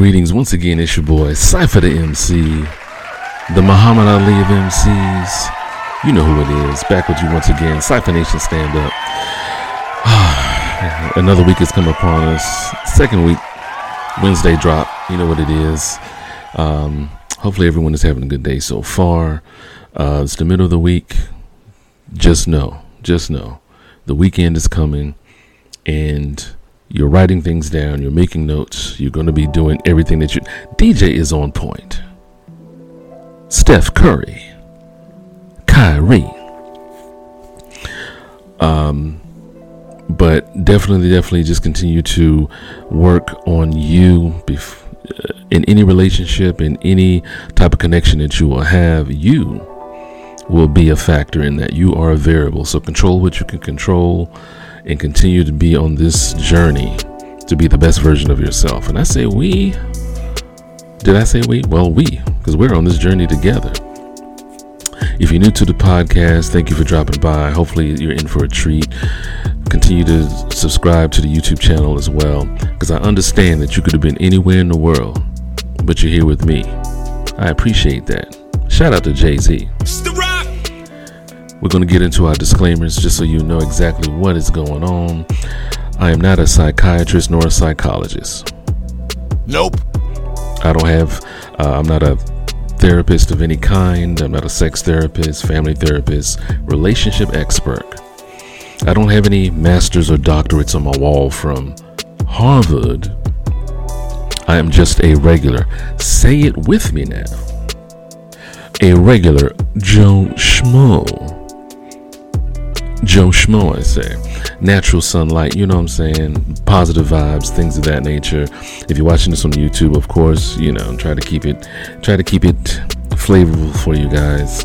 Greetings. Once again, it's your boy, Cypher Da MC, the Muhammad Ali of MCs. You know who it is. Back with you once again, Cypher Nation Stand Up. Another week has come upon us. Second week, Wednesday drop. You know what it is. Um, hopefully, everyone is having a good day so far. Uh, it's the middle of the week. Just know, just know, the weekend is coming and you're writing things down, you're making notes, you're going to be doing everything that you. DJ is on point. Steph Curry, Kyrie. Um, but definitely, definitely just continue to work on you bef- uh, in any relationship, in any type of connection that you will have. You will be a factor in that. You are a variable. So control what you can control and continue to be on this journey to be the best version of yourself. And I say we. Did I say we? Well, we, because we're on this journey together. If you're new to the podcast, thank you for dropping by. Hopefully, you're in for a treat. Continue to subscribe to the YouTube channel as well, because I understand that you could have been anywhere in the world, but you're here with me. I appreciate that. Shout out to Jay Z. We're going to get into our disclaimers just so you know exactly what is going on. I am not a psychiatrist nor a psychologist. Nope. I don't have, uh, I'm not a therapist of any kind. I'm not a sex therapist, family therapist, relationship expert. I don't have any masters or doctorates on my wall from Harvard. I am just a regular. Say it with me now. A regular Joe Schmo. Joe Schmo, I say. Natural sunlight, you know what I'm saying? Positive vibes, things of that nature. If you're watching this on YouTube, of course, you know, try to keep it try to keep it flavorful for you guys.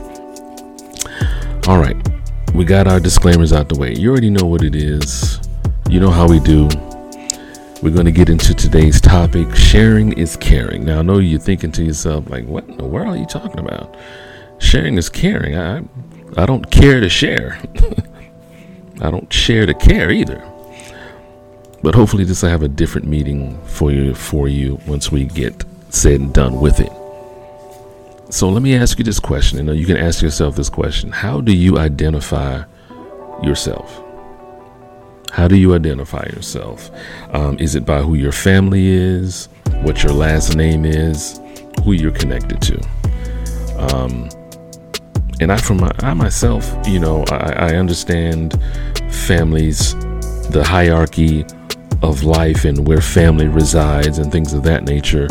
All right. We got our disclaimers out the way. You already know what it is. You know how we do. We're going to get into today's topic. Sharing is caring. Now, I know you're thinking to yourself, like, what in the world are you talking about? Sharing is caring. I, I don't care to share. I don't share to care either. But hopefully this will have a different meaning for you for you once we get said and done with it. So let me ask you this question. Know, you can ask yourself this question. How do you identify yourself? How do you identify yourself? Um, is it by who your family is, what your last name is, who you're connected to? Um, and I, from my, I myself, you know, I, I understand families, the hierarchy of life and where family resides and things of that nature.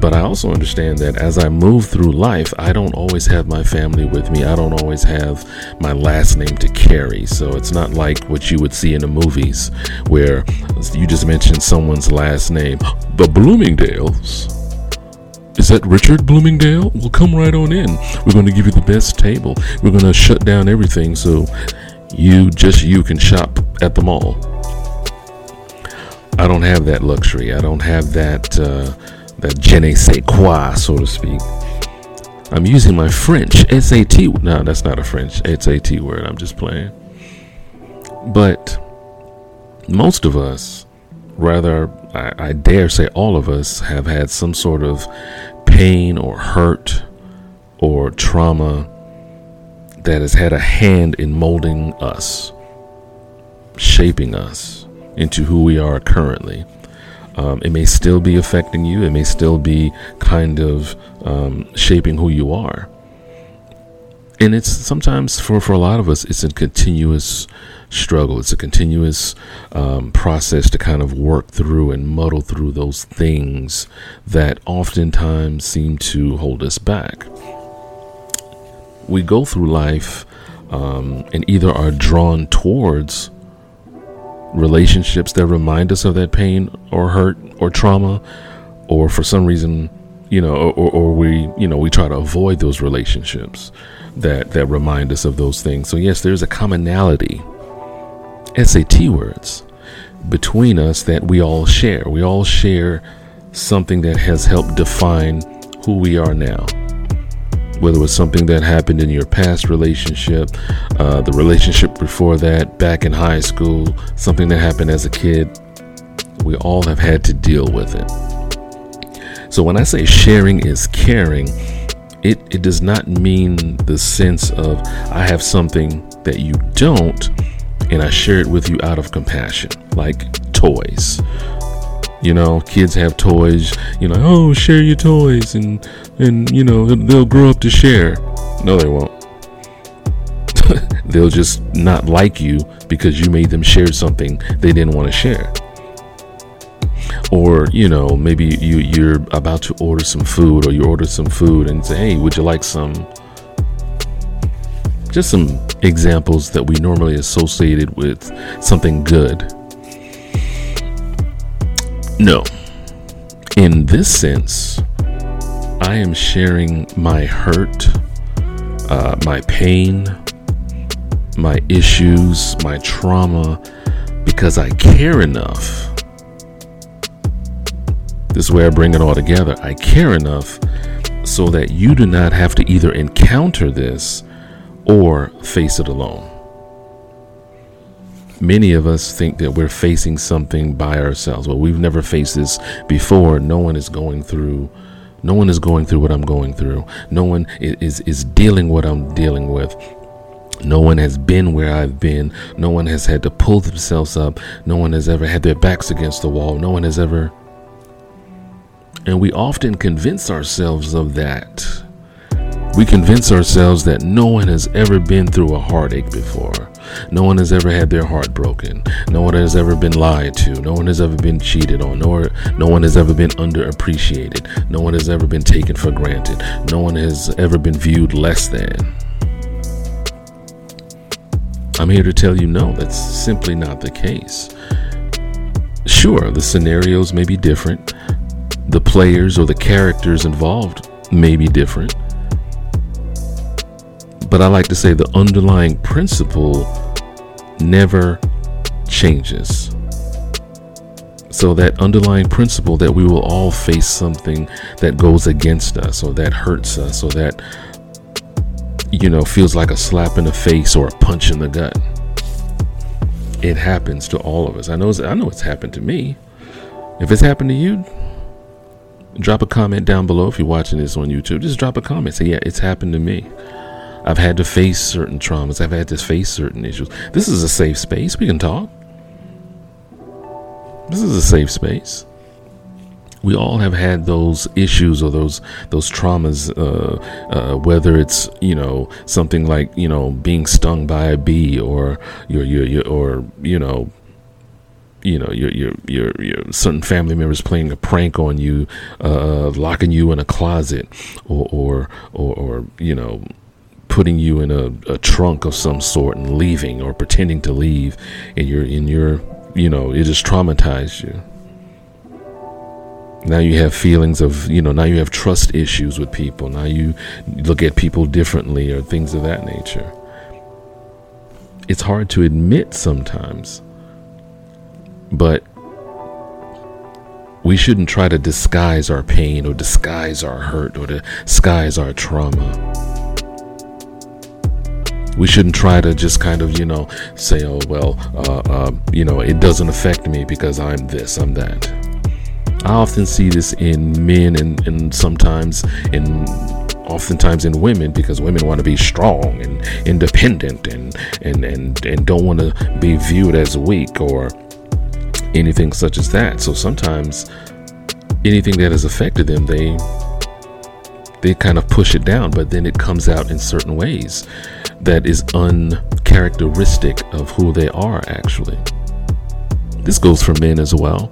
But I also understand that as I move through life, I don't always have my family with me. I don't always have my last name to carry. So it's not like what you would see in the movies where you just mentioned someone's last name, the Bloomingdales. Is that Richard Bloomingdale? Well, come right on in. We're going to give you the best table. We're going to shut down everything so you, just you, can shop at the mall. I don't have that luxury. I don't have that uh, that je ne sais quoi, so to speak. I'm using my French SAT. No, that's not a French SAT word. I'm just playing. But most of us, rather, I, I dare say all of us, have had some sort of pain or hurt or trauma that has had a hand in molding us, shaping us into who we are currently. Um, it may still be affecting you, it may still be kind of um, shaping who you are. And it's sometimes for, for a lot of us, it's a continuous struggle. It's a continuous um, process to kind of work through and muddle through those things that oftentimes seem to hold us back. We go through life um, and either are drawn towards relationships that remind us of that pain or hurt or trauma, or for some reason, you know, or, or we, you know, we try to avoid those relationships that that remind us of those things. So yes, there's a commonality SAT words between us that we all share. We all share something that has helped define who we are now. Whether it was something that happened in your past relationship, uh, the relationship before that, back in high school, something that happened as a kid, we all have had to deal with it. So when I say sharing is caring, it, it does not mean the sense of I have something that you don't and I share it with you out of compassion, like toys. You know, kids have toys, you know, oh, share your toys and and you know, they'll grow up to share. No, they won't. they'll just not like you because you made them share something they didn't want to share or you know maybe you you're about to order some food or you order some food and say hey would you like some just some examples that we normally associated with something good. No. In this sense i am sharing my hurt uh, my pain my issues my trauma because i care enough. This is where I bring it all together. I care enough so that you do not have to either encounter this or face it alone. Many of us think that we're facing something by ourselves. Well, we've never faced this before. No one is going through no one is going through what I'm going through. No one is is dealing what I'm dealing with. No one has been where I've been. No one has had to pull themselves up. No one has ever had their backs against the wall. No one has ever and we often convince ourselves of that. We convince ourselves that no one has ever been through a heartache before. No one has ever had their heart broken. No one has ever been lied to. No one has ever been cheated on. Nor no one has ever been underappreciated. No one has ever been taken for granted. No one has ever been viewed less than. I'm here to tell you no, that's simply not the case. Sure, the scenarios may be different the players or the characters involved may be different. But I like to say the underlying principle never changes. So, that underlying principle that we will all face something that goes against us or that hurts us or that, you know, feels like a slap in the face or a punch in the gut. It happens to all of us. I know, I know it's happened to me. If it's happened to you, drop a comment down below if you're watching this on YouTube. Just drop a comment. Say, yeah, it's happened to me. I've had to face certain traumas. I've had to face certain issues. This is a safe space. We can talk. This is a safe space. We all have had those issues or those those traumas, uh, uh, whether it's you know something like you know being stung by a bee or your your, or you know you know your your your, your certain family members playing a prank on you, uh, locking you in a closet, or or or, or you know putting you in a, a, trunk of some sort and leaving or pretending to leave and you're in your you know it just traumatized you. Now you have feelings of you know now you have trust issues with people. Now you look at people differently or things of that nature. It's hard to admit sometimes but we shouldn't try to disguise our pain or disguise our hurt or disguise our trauma. We shouldn't try to just kind of, you know, say, oh, well, uh, uh, you know, it doesn't affect me because I'm this, I'm that. I often see this in men and, and sometimes in oftentimes in women because women want to be strong and independent and and and, and don't want to be viewed as weak or anything such as that. So sometimes anything that has affected them, they they kind of push it down, but then it comes out in certain ways that is uncharacteristic of who they are actually. This goes for men as well.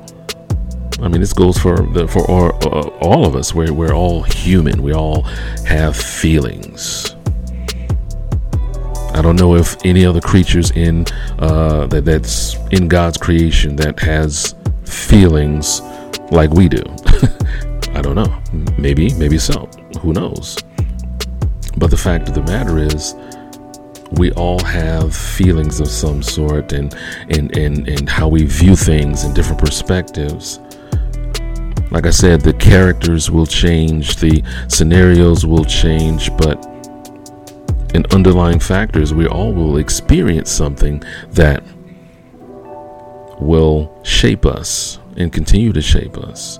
I mean, this goes for the, for all, uh, all of us. We're, we're all human. We all have feelings. I don't know if any other creatures in uh, that that's in God's creation that has feelings like we do. I don't know. Maybe, maybe so. Who knows? But the fact of the matter is, we all have feelings of some sort and and, and, and how we view things in different perspectives. Like I said, the characters will change, the scenarios will change, but in underlying factors, we all will experience something that will shape us and continue to shape us.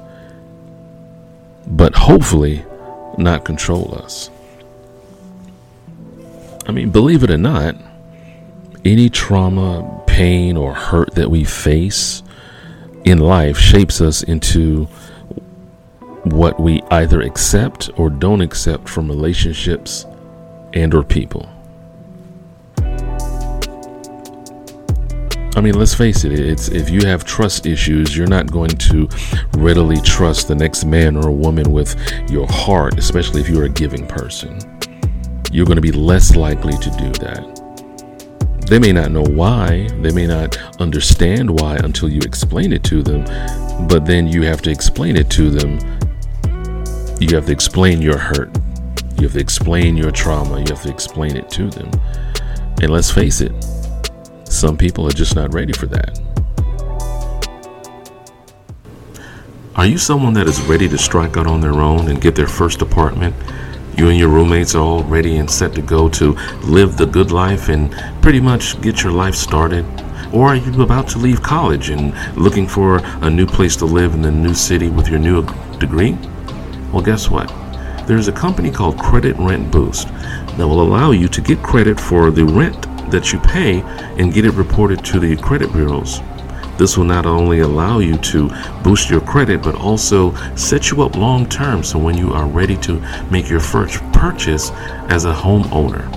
but hopefully not control us. I mean, believe it or not, any trauma, pain, or hurt that we face in life shapes us into what we either accept or don't accept from relationships and or people. I mean, let's face it, it's if you have trust issues, you're not going to readily trust the next man or woman with your heart, especially if you're a giving person. You're going to be less likely to do that. They may not know why, they may not understand why until you explain it to them, but then you have to explain it to them. You have to explain your hurt. You have to explain your trauma. You have to explain it to them. And let's face it, some people are just not ready for that. Are you someone that is ready to strike out on their own and get their first apartment? You and your roommates are all ready and set to go to live the good life and pretty much get your life started? Or are you about to leave college and looking for a new place to live in the new city with your new degree? Well, guess what? There's a company called Credit Rent Boost that will allow you to get credit for the rent that you pay and get it reported to the credit bureaus. This will not only allow you to boost your credit, but also set you up long term so when you are ready to make your first purchase as a homeowner.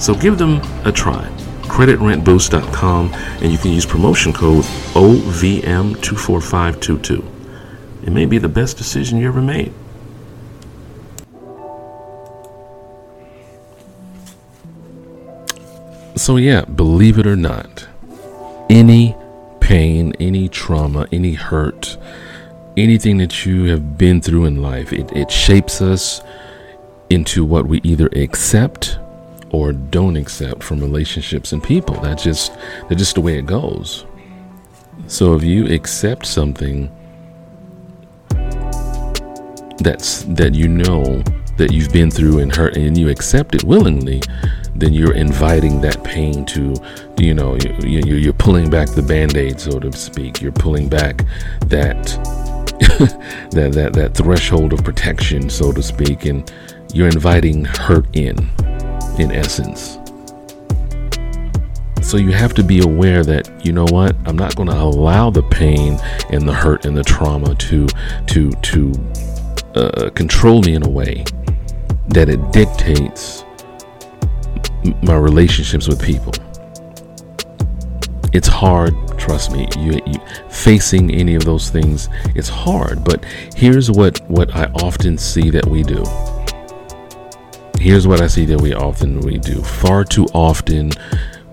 So give them a try. CreditRentBoost.com and you can use promotion code OVM24522. It may be the best decision you ever made. So, yeah, believe it or not, any pain, any trauma, any hurt, anything that you have been through in life, it, it shapes us into what we either accept or don't accept from relationships and people. That's just that's just the way it goes. So if you accept something that's that you know that you've been through and hurt and you accept it willingly, then you're inviting that pain to, you know, you, you're pulling back the band aid, so to speak. You're pulling back that. that, that that threshold of protection, so to speak, and you're inviting hurt in, in essence. So you have to be aware that you know what I'm not going to allow the pain and the hurt and the trauma to to to uh, control me in a way that it dictates my relationships with people. It's hard, trust me. You, you, facing any of those things, it's hard. But here's what what I often see that we do. Here's what I see that we often we do. Far too often,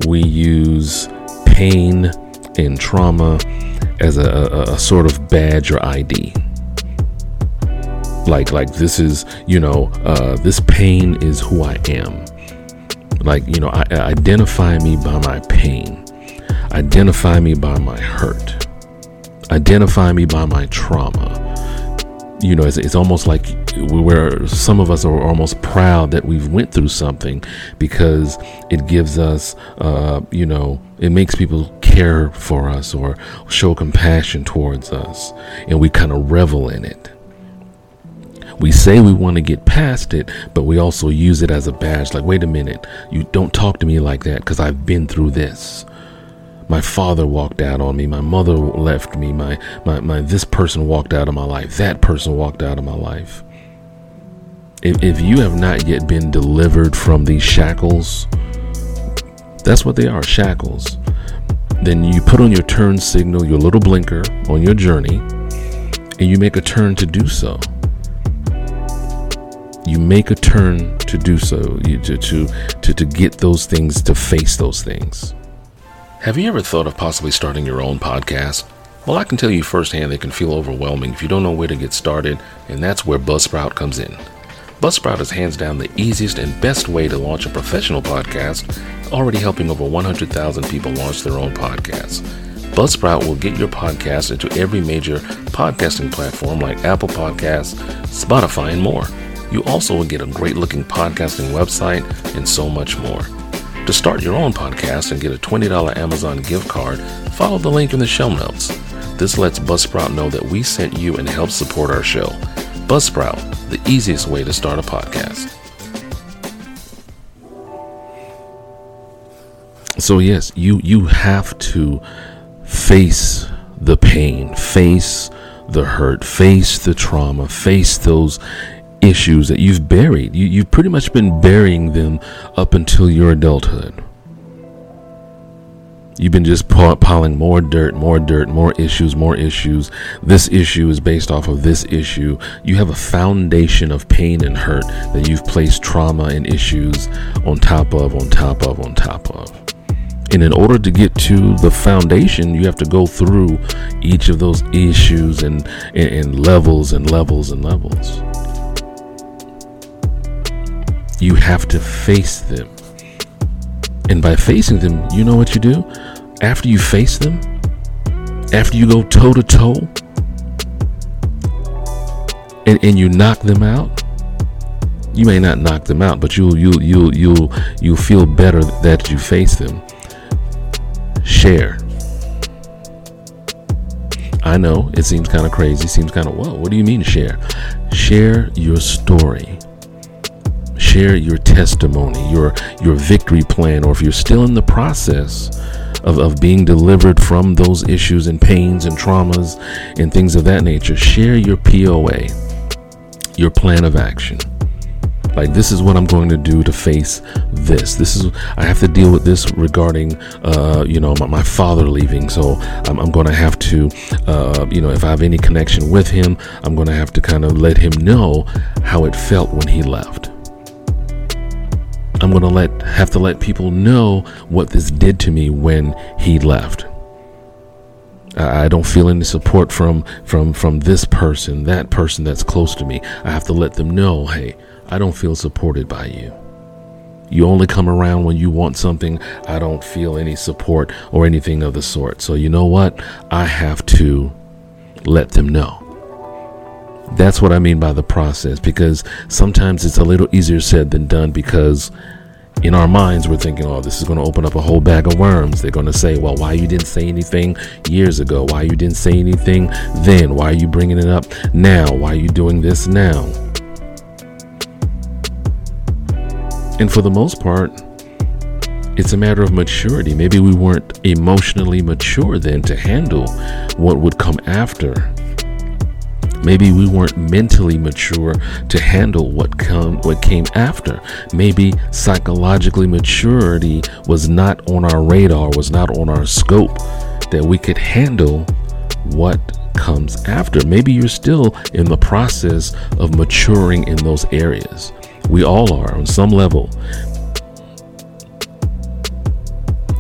we use pain and trauma as a, a, a sort of badge or ID like like this is you know uh, this pain is who i am like, you know, I, identify me by my pain, identify me by my hurt, identify me by my trauma. You know, it's, it's almost like where some of us are almost proud that we've went through something because it gives us, uh, you know, it makes people care for us or show compassion towards us, and we kind of revel in it. We say we want to get past it, but we also use it as a badge. Like, wait a minute, you don't talk to me like that because I've been through this. My father walked out on me. My mother left me. My, my, my, this person walked out of my life. That person walked out of my life. If, if you have not yet been delivered from these shackles, that's what they are shackles. Then you put on your turn signal, your little blinker on your journey, and you make a turn to do so you make a turn to do so, you, to, to, to, to get those things, to face those things. Have you ever thought of possibly starting your own podcast? Well, I can tell you firsthand it can feel overwhelming if you don't know where to get started, and that's where Buzzsprout comes in. Buzzsprout is hands down the easiest and best way to launch a professional podcast, already helping over 100,000 people launch their own podcasts. Buzzsprout will get your podcast into every major podcasting platform like Apple Podcasts, Spotify, and more. You also will get a great looking podcasting website and so much more. To start your own podcast and get a $20 Amazon gift card, follow the link in the show notes. This lets Buzzsprout know that we sent you and helps support our show. Buzzsprout, the easiest way to start a podcast. So yes, you you have to face the pain, face the hurt, face the trauma, face those issues that you've buried. You, you've pretty much been burying them up until your adulthood. You've been just piling more dirt, more dirt, more issues, more issues. This issue is based off of this issue. You have a foundation of pain and hurt that you've placed trauma and issues on top of, on top of, on top of. And in order to get to the foundation, you have to go through each of those issues and, and, and levels and levels and levels. You have to face them. And by facing them, you know what you do? After you face them, after you go toe to toe, and, and you knock them out, you may not knock them out, but you'll you'll you'll you'll you'll feel better that you face them. Share. I know it seems kind of crazy, seems kind of whoa. What do you mean share? Share your story share your testimony, your your victory plan, or if you're still in the process of, of being delivered from those issues and pains and traumas and things of that nature, share your POA, your plan of action. Like this is what I'm going to do to face this. This is I have to deal with this regarding, uh, you know, my, my, father leaving. So I'm, I'm going to have to, uh, you know, if I have any connection with him, I'm going to have to kind of let him know how it felt when he left. I'm going to let have to let people know what this did to me when he left. I don't feel any support from from from this person, that person that's close to me. I have to let them know, hey, I don't feel supported by you. You only come around when you want something. I don't feel any support or anything of the sort. So you know what? I have to let them know. That's what I mean by the process because sometimes it's a little easier said than done because in our minds we're thinking, oh, this is going to open up a whole bag of worms. They're going to say, well, why you didn't say anything years ago? Why you didn't say anything then? Why are you bringing it up now? Why are you doing this now? And for the most part, it's a matter of maturity. Maybe we weren't emotionally mature then to handle what would come after Maybe we weren't mentally mature to handle what come what came after. Maybe psychologically maturity was not on our radar, was not on our scope that we could handle what comes after. Maybe you're still in the process of maturing in those areas. We all are on some level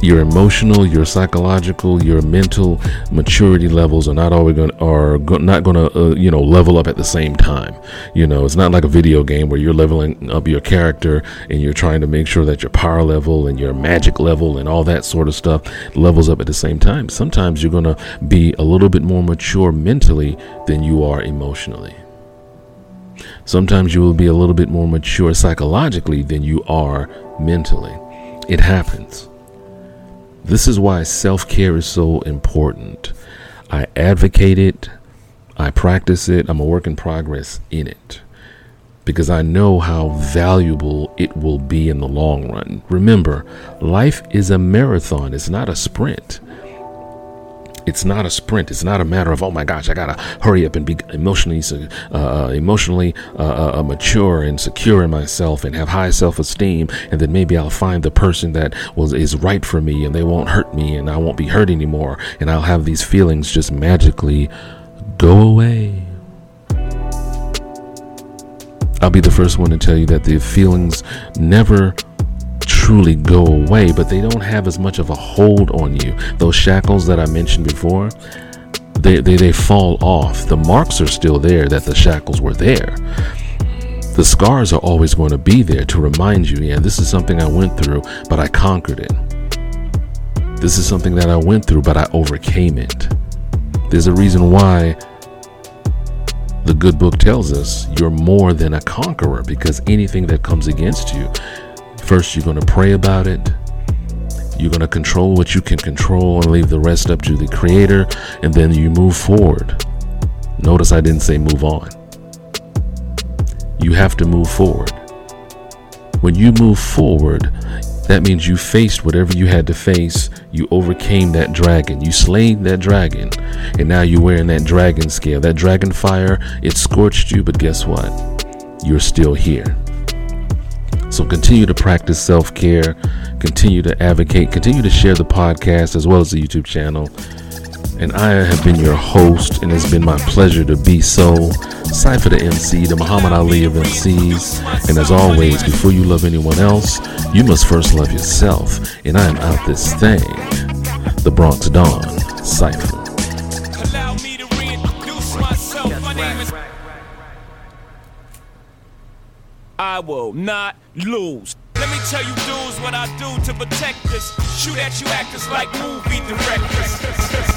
your emotional, your psychological, your mental maturity levels are not always going are go, not going to uh, you know level up at the same time. You know, it's not like a video game where you're leveling up your character and you're trying to make sure that your power level and your magic level and all that sort of stuff levels up at the same time. Sometimes you're going to be a little bit more mature mentally than you are emotionally. Sometimes you will be a little bit more mature psychologically than you are mentally. It happens. This is why self care is so important. I advocate it, I practice it, I'm a work in progress in it because I know how valuable it will be in the long run. Remember, life is a marathon, it's not a sprint. It's not a sprint. It's not a matter of oh my gosh, I gotta hurry up and be emotionally, uh, uh, emotionally uh, uh, uh, mature and secure in myself and have high self-esteem, and then maybe I'll find the person that was is right for me, and they won't hurt me, and I won't be hurt anymore, and I'll have these feelings just magically go away. I'll be the first one to tell you that the feelings never truly go away, but they don't have as much of a hold on you. Those shackles that I mentioned before, they, they, they fall off. The marks are still there that the shackles were there. The scars are always going to be there to remind you, yeah, this is something I went through, but I conquered it. This is something that I went through, but I overcame it. There's a reason why the good book tells us you're more than a conqueror because anything that comes against you, First, you're going to pray about it. You're going to control what you can control and leave the rest up to the Creator, and then you move forward. Notice I didn't say move on. you have to move forward. When you move forward, that means you faced whatever you had to face. You overcame that dragon. You slayed that dragon. And now you're wearing that dragon scale. That dragon fire, it scorched you, but guess what? You're still here. So continue to practice self care, continue to advocate, continue to share the podcast as well as the YouTube channel. And I have been your host, and it's been my pleasure to be so. Cypher Da MC, the Muhammad Ali of MCs. And as always, before you love anyone else, you must first love yourself. And I am out this thing. The Bronx Dawn, Cypher. I will not lose. Let me tell you dudes what I do to protect us. Shoot at you actors like movie directors.